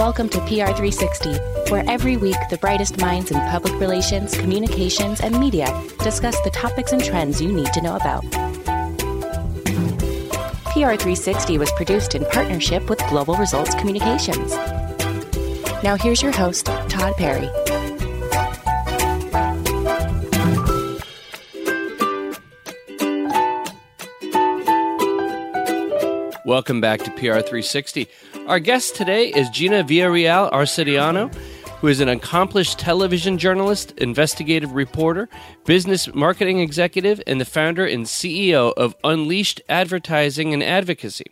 Welcome to PR360, where every week the brightest minds in public relations, communications, and media discuss the topics and trends you need to know about. PR360 was produced in partnership with Global Results Communications. Now, here's your host, Todd Perry. Welcome back to PR360. Our guest today is Gina Villareal Arcediano, who is an accomplished television journalist, investigative reporter, business marketing executive, and the founder and CEO of Unleashed Advertising and Advocacy.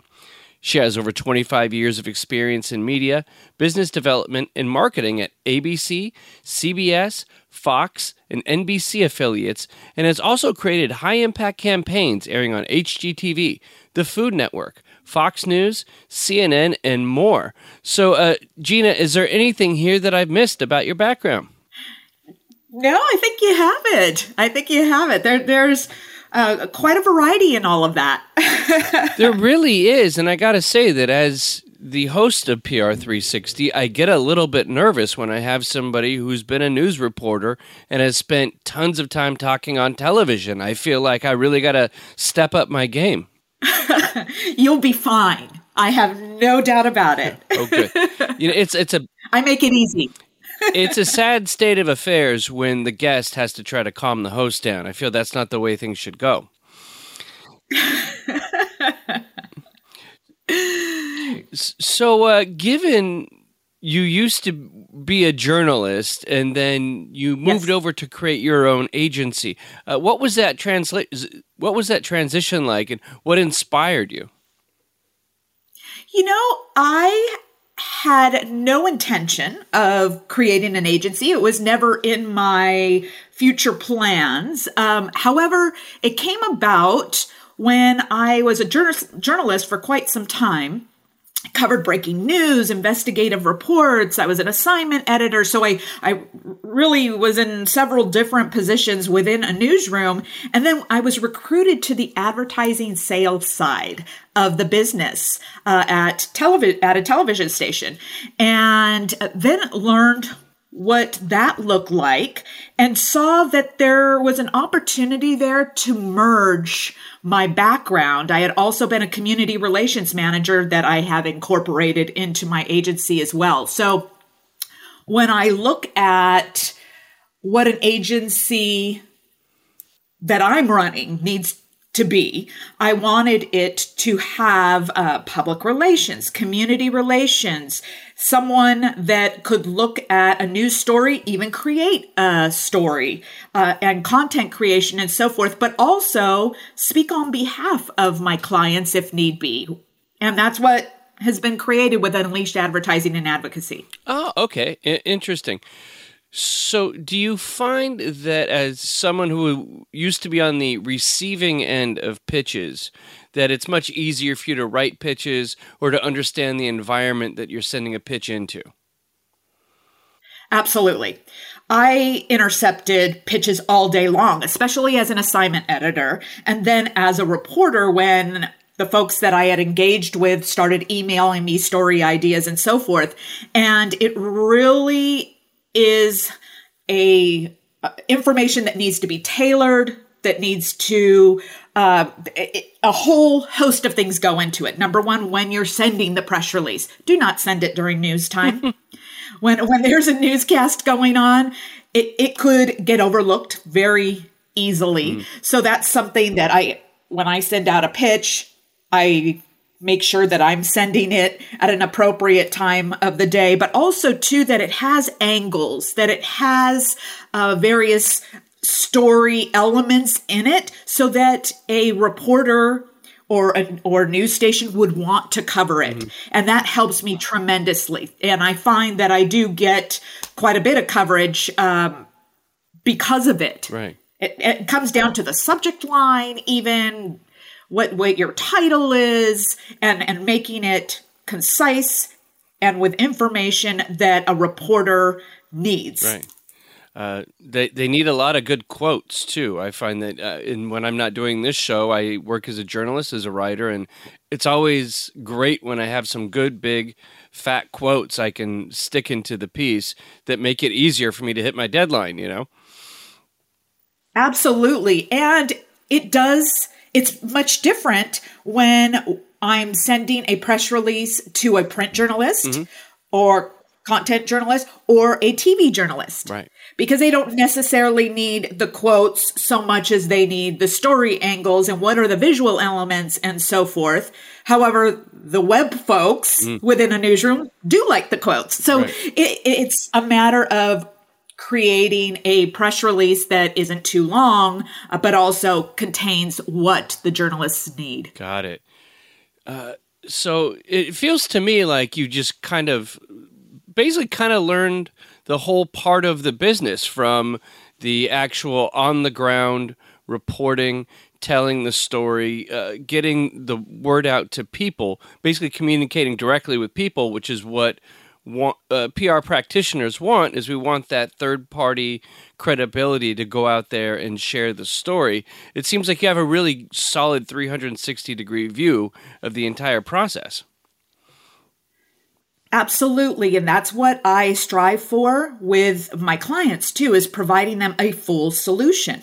She has over 25 years of experience in media, business development, and marketing at ABC, CBS, Fox, and NBC affiliates, and has also created high impact campaigns airing on HGTV, the Food Network, Fox News, CNN, and more. So, uh, Gina, is there anything here that I've missed about your background? No, I think you have it. I think you have it. There, there's uh, quite a variety in all of that. there really is, and I got to say that as the host of PR360, I get a little bit nervous when I have somebody who's been a news reporter and has spent tons of time talking on television. I feel like I really got to step up my game. You'll be fine. I have no doubt about it. oh, good. You know, it's it's a. I make it easy. it's a sad state of affairs when the guest has to try to calm the host down. I feel that's not the way things should go. so, uh, given you used to be a journalist and then you moved yes. over to create your own agency. Uh, what was that translate? What was that transition like, and what inspired you? You know, I had no intention of creating an agency. It was never in my future plans. Um, however, it came about when I was a journal- journalist for quite some time covered breaking news, investigative reports. I was an assignment editor. So I, I really was in several different positions within a newsroom. And then I was recruited to the advertising sales side of the business uh, at television, at a television station and then learned what that looked like and saw that there was an opportunity there to merge my background. I had also been a community relations manager that I have incorporated into my agency as well. So when I look at what an agency that I'm running needs to be. I wanted it to have uh, public relations, community relations, someone that could look at a news story, even create a story uh, and content creation and so forth, but also speak on behalf of my clients if need be. And that's what has been created with Unleashed Advertising and Advocacy. Oh, okay. I- interesting. So, do you find that as someone who used to be on the receiving end of pitches, that it's much easier for you to write pitches or to understand the environment that you're sending a pitch into? Absolutely. I intercepted pitches all day long, especially as an assignment editor. And then as a reporter, when the folks that I had engaged with started emailing me story ideas and so forth. And it really is a uh, information that needs to be tailored that needs to uh, a whole host of things go into it. Number one when you're sending the press release do not send it during news time. When when there's a newscast going on it, it could get overlooked very easily. Mm. so that's something that i when i send out a pitch i make sure that I'm sending it at an appropriate time of the day, but also too that it has angles, that it has uh, various story elements in it so that a reporter or a or news station would want to cover it. Mm-hmm. And that helps me tremendously. And I find that I do get quite a bit of coverage um, because of it. Right. It, it comes down to the subject line, even what what your title is and and making it concise and with information that a reporter needs. Right. Uh, they they need a lot of good quotes too. I find that, uh, in, when I'm not doing this show, I work as a journalist, as a writer, and it's always great when I have some good big fat quotes I can stick into the piece that make it easier for me to hit my deadline, you know? Absolutely. And it does, it's much different when I'm sending a press release to a print journalist mm-hmm. or content journalist or a TV journalist. Right. Because they don't necessarily need the quotes so much as they need the story angles and what are the visual elements and so forth. However, the web folks mm. within a newsroom do like the quotes. So right. it, it's a matter of creating a press release that isn't too long, uh, but also contains what the journalists need. Got it. Uh, so it feels to me like you just kind of basically kind of learned the whole part of the business from the actual on the ground reporting telling the story uh, getting the word out to people basically communicating directly with people which is what want, uh, PR practitioners want is we want that third party credibility to go out there and share the story. It seems like you have a really solid 360 degree view of the entire process. Absolutely. And that's what I strive for with my clients too, is providing them a full solution.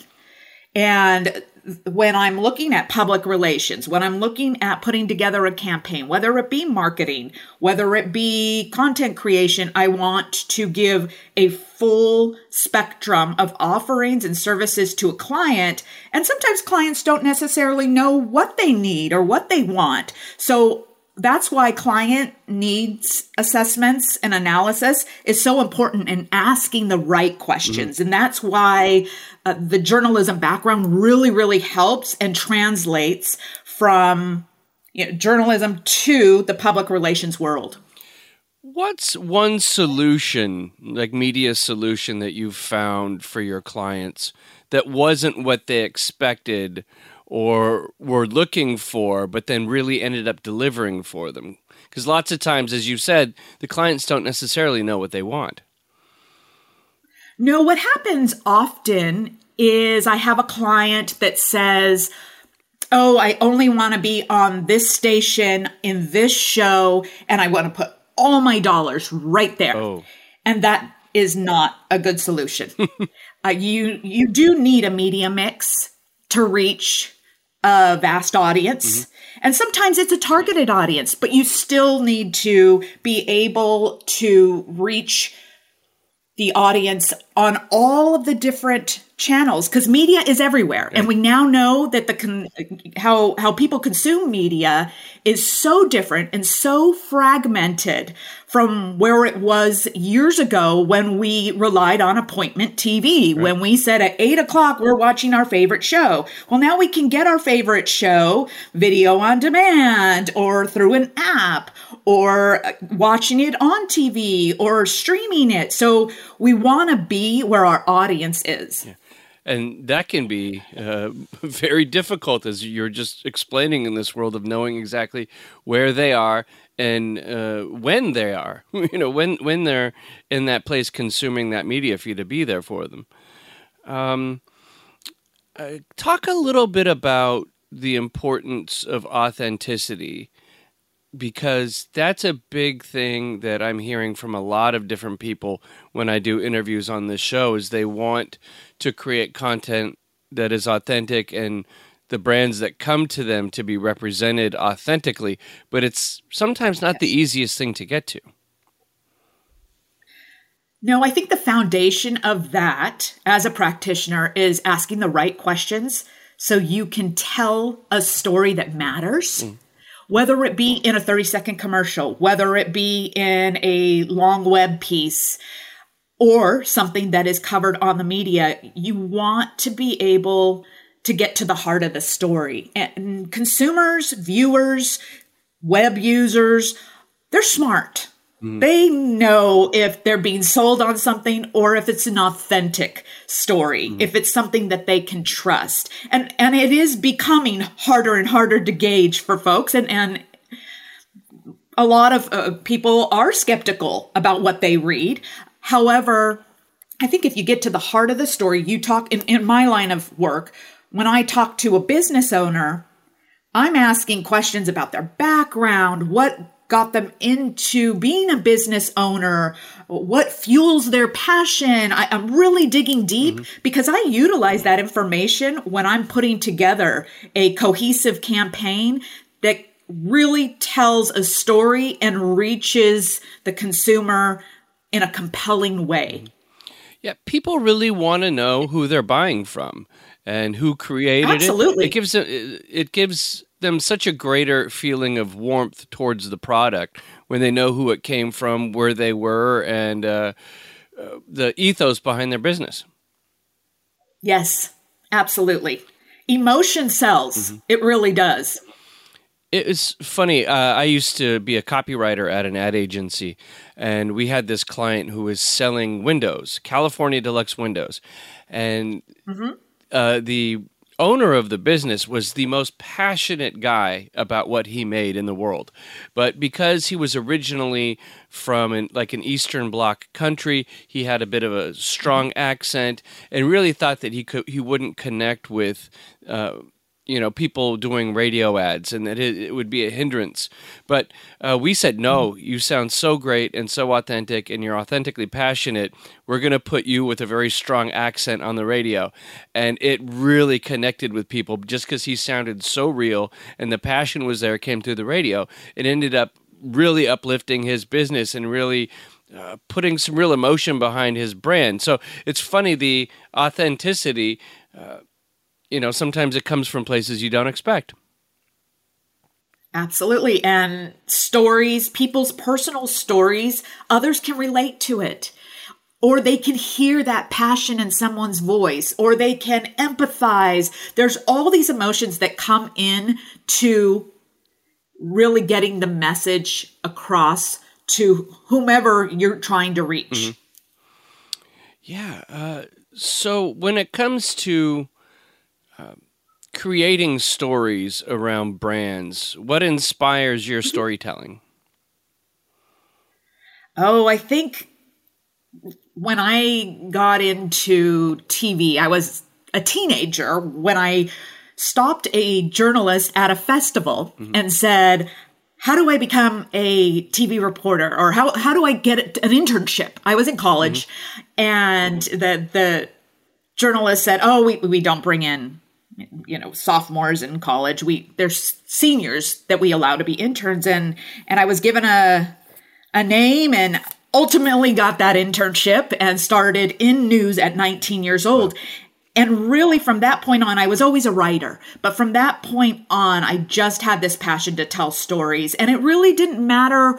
And when I'm looking at public relations, when I'm looking at putting together a campaign, whether it be marketing, whether it be content creation, I want to give a full spectrum of offerings and services to a client. And sometimes clients don't necessarily know what they need or what they want. So that's why client needs assessments and analysis is so important in asking the right questions. Mm-hmm. And that's why uh, the journalism background really, really helps and translates from you know, journalism to the public relations world. What's one solution, like media solution, that you've found for your clients that wasn't what they expected or were looking for, but then really ended up delivering for them? Because lots of times, as you said, the clients don't necessarily know what they want. No, what happens often is I have a client that says, Oh, I only want to be on this station in this show, and I want to put all my dollars right there. Oh. And that is not a good solution. uh, you you do need a media mix to reach a vast audience. Mm-hmm. And sometimes it's a targeted audience, but you still need to be able to reach the audience on all of the different channels because media is everywhere yeah. and we now know that the con- how how people consume media is so different and so fragmented from where it was years ago when we relied on appointment TV right. when we said at eight o'clock we're watching our favorite show well now we can get our favorite show video on demand or through an app or uh, watching it on TV or streaming it so we want to be where our audience is. Yeah. And that can be uh, very difficult as you're just explaining in this world of knowing exactly where they are and uh, when they are. You know when when they're in that place consuming that media for you to be there for them. Um, uh, talk a little bit about the importance of authenticity because that's a big thing that I'm hearing from a lot of different people when I do interviews on this show is they want to create content that is authentic and the brands that come to them to be represented authentically, but it's sometimes not the easiest thing to get to. No, I think the foundation of that as a practitioner is asking the right questions so you can tell a story that matters. Mm whether it be in a 30 second commercial, whether it be in a long web piece, or something that is covered on the media, you want to be able to get to the heart of the story. And consumers, viewers, web users, they're smart. Mm. They know if they're being sold on something or if it's an authentic story, mm. if it's something that they can trust. And and it is becoming harder and harder to gauge for folks and and a lot of uh, people are skeptical about what they read. However, I think if you get to the heart of the story, you talk in, in my line of work, when I talk to a business owner, I'm asking questions about their background, what got them into being a business owner, what fuels their passion. I, am really digging deep mm-hmm. because I utilize that information when I'm putting together a cohesive campaign that really tells a story and reaches the consumer in a compelling way. Yeah, people really want to know who they're buying from and who created Absolutely. it. It gives it gives them such a greater feeling of warmth towards the product when they know who it came from, where they were, and uh, uh, the ethos behind their business. Yes, absolutely. Emotion sells. Mm-hmm. It really does. It's funny. Uh, I used to be a copywriter at an ad agency, and we had this client who was selling windows, California Deluxe windows, and mm-hmm. uh, the owner of the business was the most passionate guy about what he made in the world. But because he was originally from an, like an Eastern Bloc country, he had a bit of a strong accent, and really thought that he could he wouldn't connect with. Uh, you know people doing radio ads and that it, it would be a hindrance. But uh, we said no you sound so great and so authentic and you're authentically passionate. We're going to put you with a very strong accent on the radio. And it really connected with people just because he sounded so real and the passion was there came through the radio. It ended up really uplifting his business and really uh, putting some real emotion behind his brand. So it's funny the authenticity uh, you know, sometimes it comes from places you don't expect. Absolutely. And stories, people's personal stories, others can relate to it. Or they can hear that passion in someone's voice, or they can empathize. There's all these emotions that come in to really getting the message across to whomever you're trying to reach. Mm-hmm. Yeah. Uh, so when it comes to creating stories around brands, what inspires your storytelling? Oh, I think when I got into TV, I was a teenager when I stopped a journalist at a festival mm-hmm. and said, how do I become a TV reporter or how, how do I get an internship? I was in college mm-hmm. and the, the journalist said, oh, we, we don't bring in you know sophomores in college we there's seniors that we allow to be interns and and i was given a a name and ultimately got that internship and started in news at 19 years old. And really from that point on i was always a writer. But from that point on i just had this passion to tell stories. And it really didn't matter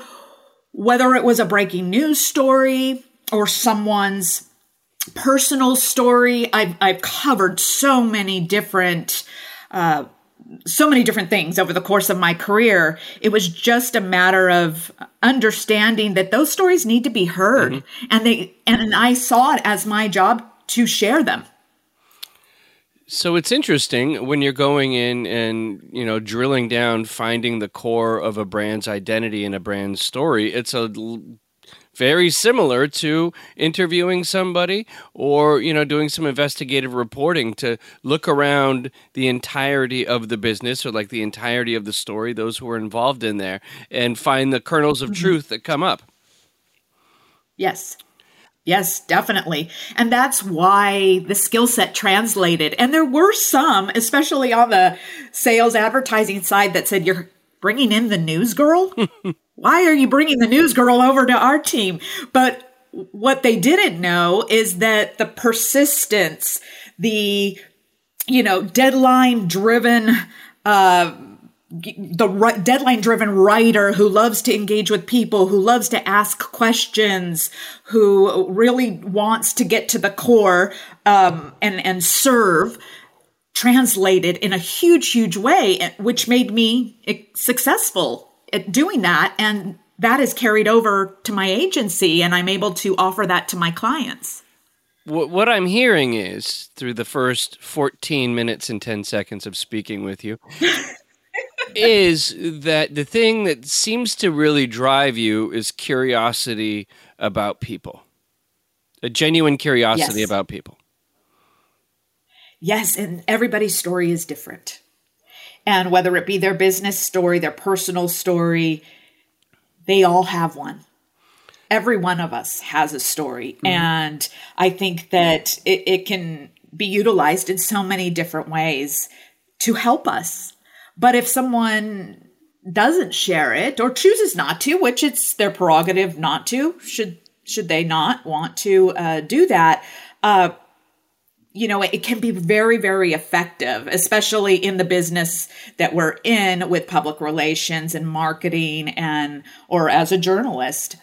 whether it was a breaking news story or someone's personal story. I've, I've covered so many different, uh, so many different things over the course of my career. It was just a matter of understanding that those stories need to be heard, mm-hmm. and they and I saw it as my job to share them. So it's interesting when you're going in and you know drilling down, finding the core of a brand's identity and a brand's story. It's a very similar to interviewing somebody or you know doing some investigative reporting to look around the entirety of the business or like the entirety of the story those who are involved in there and find the kernels of mm-hmm. truth that come up yes Yes, definitely. And that's why the skill set translated. And there were some, especially on the sales advertising side, that said, You're bringing in the news girl? why are you bringing the news girl over to our team? But what they didn't know is that the persistence, the, you know, deadline driven, uh, the deadline driven writer who loves to engage with people, who loves to ask questions, who really wants to get to the core um, and and serve, translated in a huge, huge way, eh, which made me successful at doing that. And that is carried over to my agency, and I'm able to offer that to my clients. What I'm hearing is through the first 14 minutes and 10 seconds of speaking with you is that the thing that seems to really drive you is curiosity about people, a genuine curiosity yes. about people. Yes, and everybody's story is different. And whether it be their business story, their personal story, they all have one. Every one of us has a story. Mm-hmm. And I think that it, it can be utilized in so many different ways to help us. But if someone doesn't share it or chooses not to, which it's their prerogative not to, should should they not want to uh, do that, uh, you know, it can be very, very effective, especially in the business that we're in with public relations and marketing and, or as a journalist.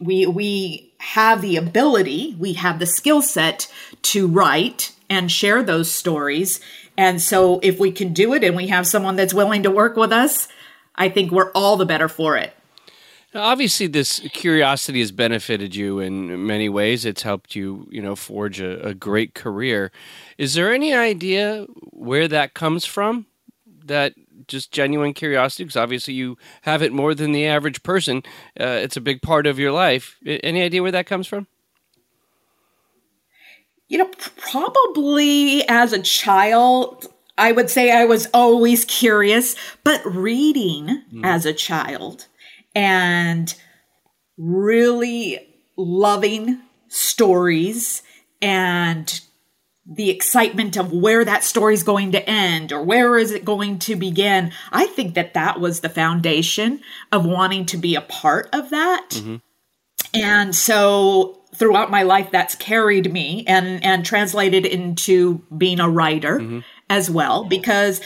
We, we have the ability, we have the skill set to write and share those stories. And so if we can do it and we have someone that's willing to work with us, I think we're all the better for it. Now, obviously, this curiosity has benefited you in many ways. It's helped you, you know, forge a, a great career. Is there any idea where that comes from? That just genuine curiosity, because obviously you have it more than the average person. Uh, it's a big part of your life. Any idea where that comes from? You know, probably as a child, I would say I was always curious, but reading mm. as a child and really loving stories and the excitement of where that story is going to end or where is it going to begin i think that that was the foundation of wanting to be a part of that mm-hmm. and so throughout my life that's carried me and and translated into being a writer mm-hmm. as well because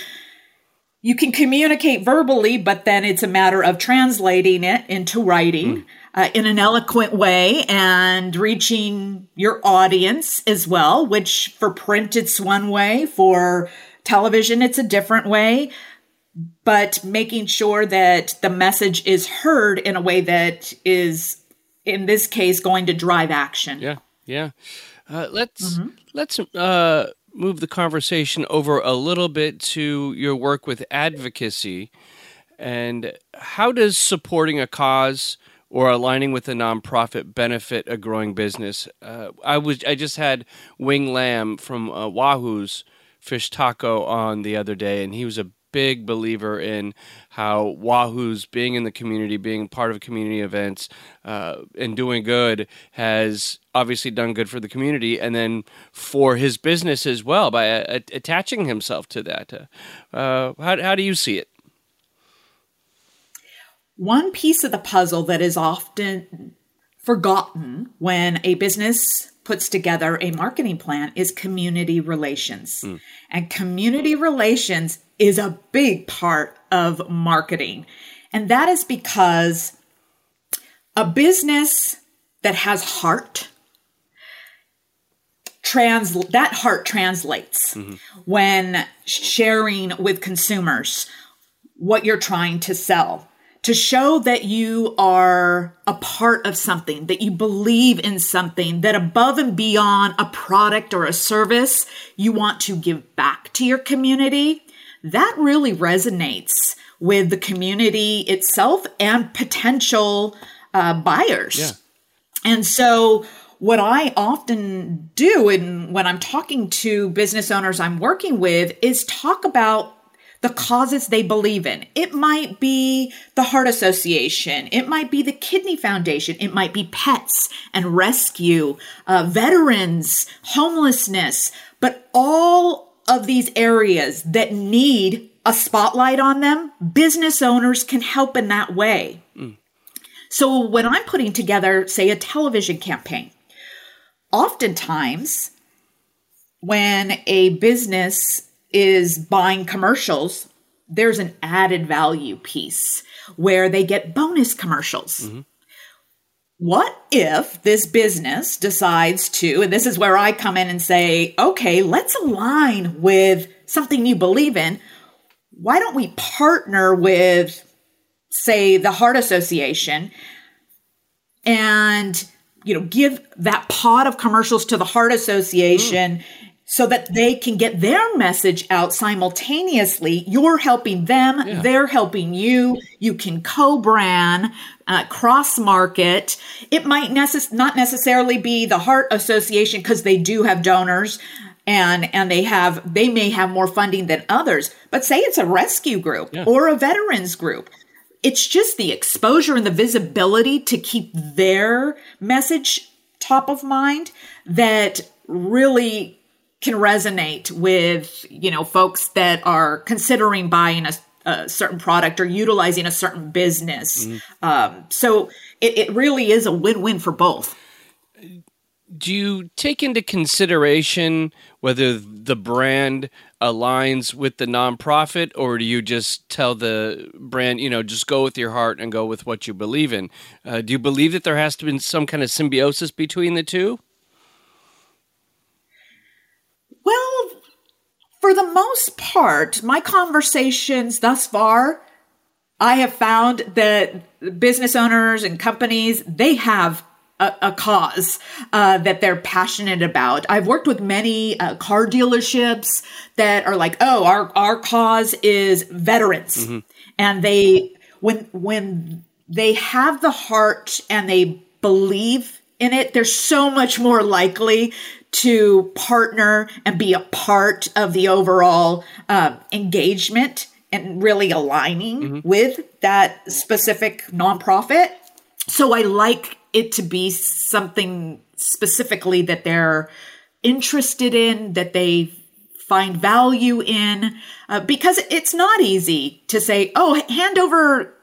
you can communicate verbally, but then it's a matter of translating it into writing mm. uh, in an eloquent way and reaching your audience as well, which for print, it's one way. For television, it's a different way. But making sure that the message is heard in a way that is, in this case, going to drive action. Yeah. Yeah. Uh, let's, mm-hmm. let's, uh, move the conversation over a little bit to your work with advocacy. And how does supporting a cause or aligning with a nonprofit benefit a growing business? Uh, I was I just had Wing Lam from uh, Wahoo's Fish Taco on the other day, and he was a big believer in how Wahoo's being in the community, being part of community events, uh, and doing good has obviously done good for the community, and then for his business as well by uh, attaching himself to that. Uh, how, how do you see it? One piece of the puzzle that is often forgotten when a business puts together a marketing plan is community relations. Mm. And community relations is a big part of marketing. And that is because a business that has heart trans that heart translates mm-hmm. when sharing with consumers what you're trying to sell to show that you are a part of something, that you believe in something, that above and beyond a product or a service, you want to give back to your community that really resonates with the community itself and potential uh, buyers. Yeah. And so, what I often do, and when I'm talking to business owners I'm working with, is talk about the causes they believe in. It might be the Heart Association, it might be the Kidney Foundation, it might be pets and rescue, uh, veterans, homelessness, but all of these areas that need a spotlight on them, business owners can help in that way. Mm. So when I'm putting together, say, a television campaign, oftentimes when a business is buying commercials, there's an added value piece where they get bonus commercials. Mm-hmm what if this business decides to, and this is where I come in and say, okay, let's align with something you believe in. Why don't we partner with, say, the Heart Association and, you know, give that pot of commercials to the Heart Association mm so that they can get their message out simultaneously. You're helping them, yeah. they're helping you. You can co-brand, uh, cross market. It might necess- not necessarily be the Heart Association because they do have donors and and they have they may have more funding than others. But say it's a rescue group yeah. or a veterans group it's just the exposure and the visibility to keep their message top of mind that really can resonate with you know folks that are considering buying a, a certain product or utilizing a certain business. Mm-hmm. um, so it, it really is a win-win for both. Do you take into consideration whether the brand aligns with the nonprofit or do you just tell the brand you know just go with your heart and go with what you believe in? Uh, do you believe that there has to be some kind of symbiosis between the two well for the most part my conversations thus far i have found that business owners and companies they have a, a cause uh, that they're passionate about. I've worked with many uh, car dealerships that are like, "Oh, our our cause is veterans," mm-hmm. and they when when they have the heart and they believe in it, they're so much more likely to partner and be a part of the overall uh, engagement and really aligning mm-hmm. with that specific nonprofit. So I like it to be something specifically that they're interested in, that they find value in, uh, because it's not easy to say, oh, hand over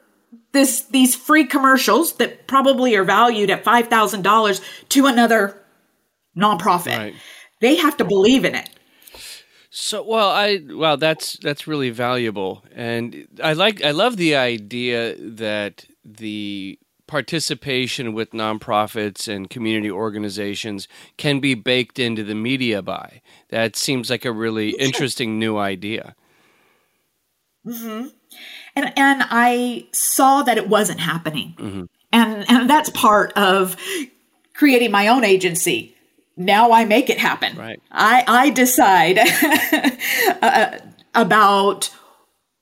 this these free commercials that probably are valued at five thousand dollars to another nonprofit. Right. They have to believe in it. So well, I well that's that's really valuable, and I like I love the idea that the participation with nonprofits and community organizations can be baked into the media buy. That seems like a really interesting new idea. Mm-hmm. And and I saw that it wasn't happening, mm-hmm. and and that's part of creating my own agency. Now I make it happen. Right. I I decide uh, about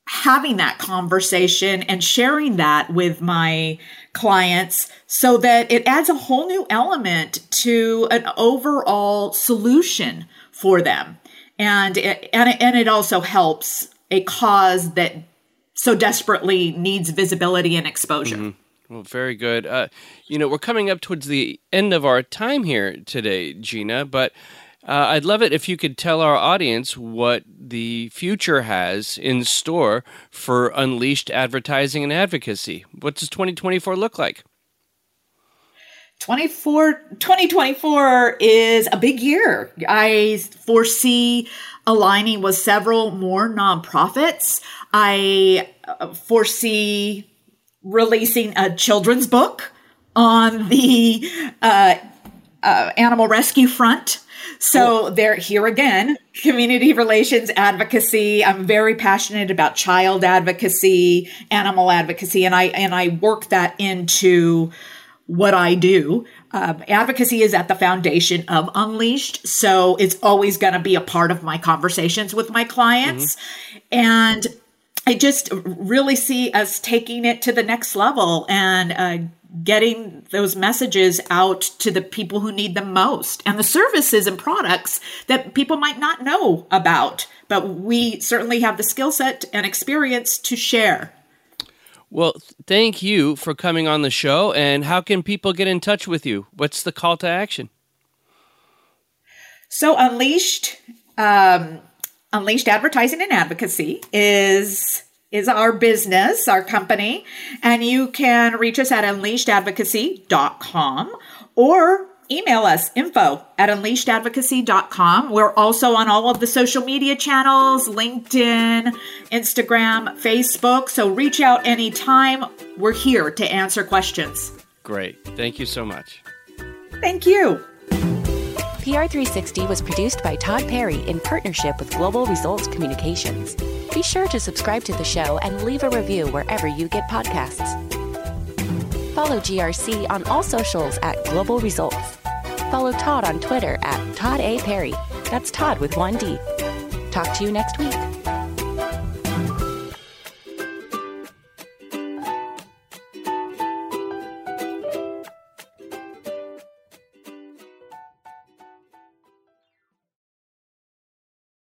having that conversation and sharing that with my clients so that it adds a whole new element to an overall solution for them. And it, and it, and it also helps a cause that so desperately needs visibility and exposure. Mm-hmm. Well, very good. Uh, you know, we're coming up towards the end of our time here today, Gina, but uh, I'd love it if you could tell our audience what the future has in store for unleashed advertising and advocacy. What does 2024 look like? 24, 2024 is a big year. I foresee aligning with several more nonprofits. I uh, foresee releasing a children's book on the uh, uh, animal rescue front. So cool. there, here again, community relations advocacy. I'm very passionate about child advocacy, animal advocacy, and I and I work that into what I do. Um, advocacy is at the foundation of Unleashed, so it's always going to be a part of my conversations with my clients, mm-hmm. and I just really see us taking it to the next level and uh, getting those messages out to the people who need them most and the services and products that people might not know about. But we certainly have the skill set and experience to share. Well, thank you for coming on the show. And how can people get in touch with you? What's the call to action? So, Unleashed, um, Unleashed Advertising and Advocacy is is our business, our company, and you can reach us at unleashedadvocacy.com or email us info at unleashedadvocacy.com. We're also on all of the social media channels LinkedIn, Instagram, Facebook. So reach out anytime. We're here to answer questions. Great. Thank you so much. Thank you. PR360 was produced by Todd Perry in partnership with Global Results Communications. Be sure to subscribe to the show and leave a review wherever you get podcasts. Follow GRC on all socials at Global Results. Follow Todd on Twitter at Todd A. Perry. That's Todd with one D. Talk to you next week.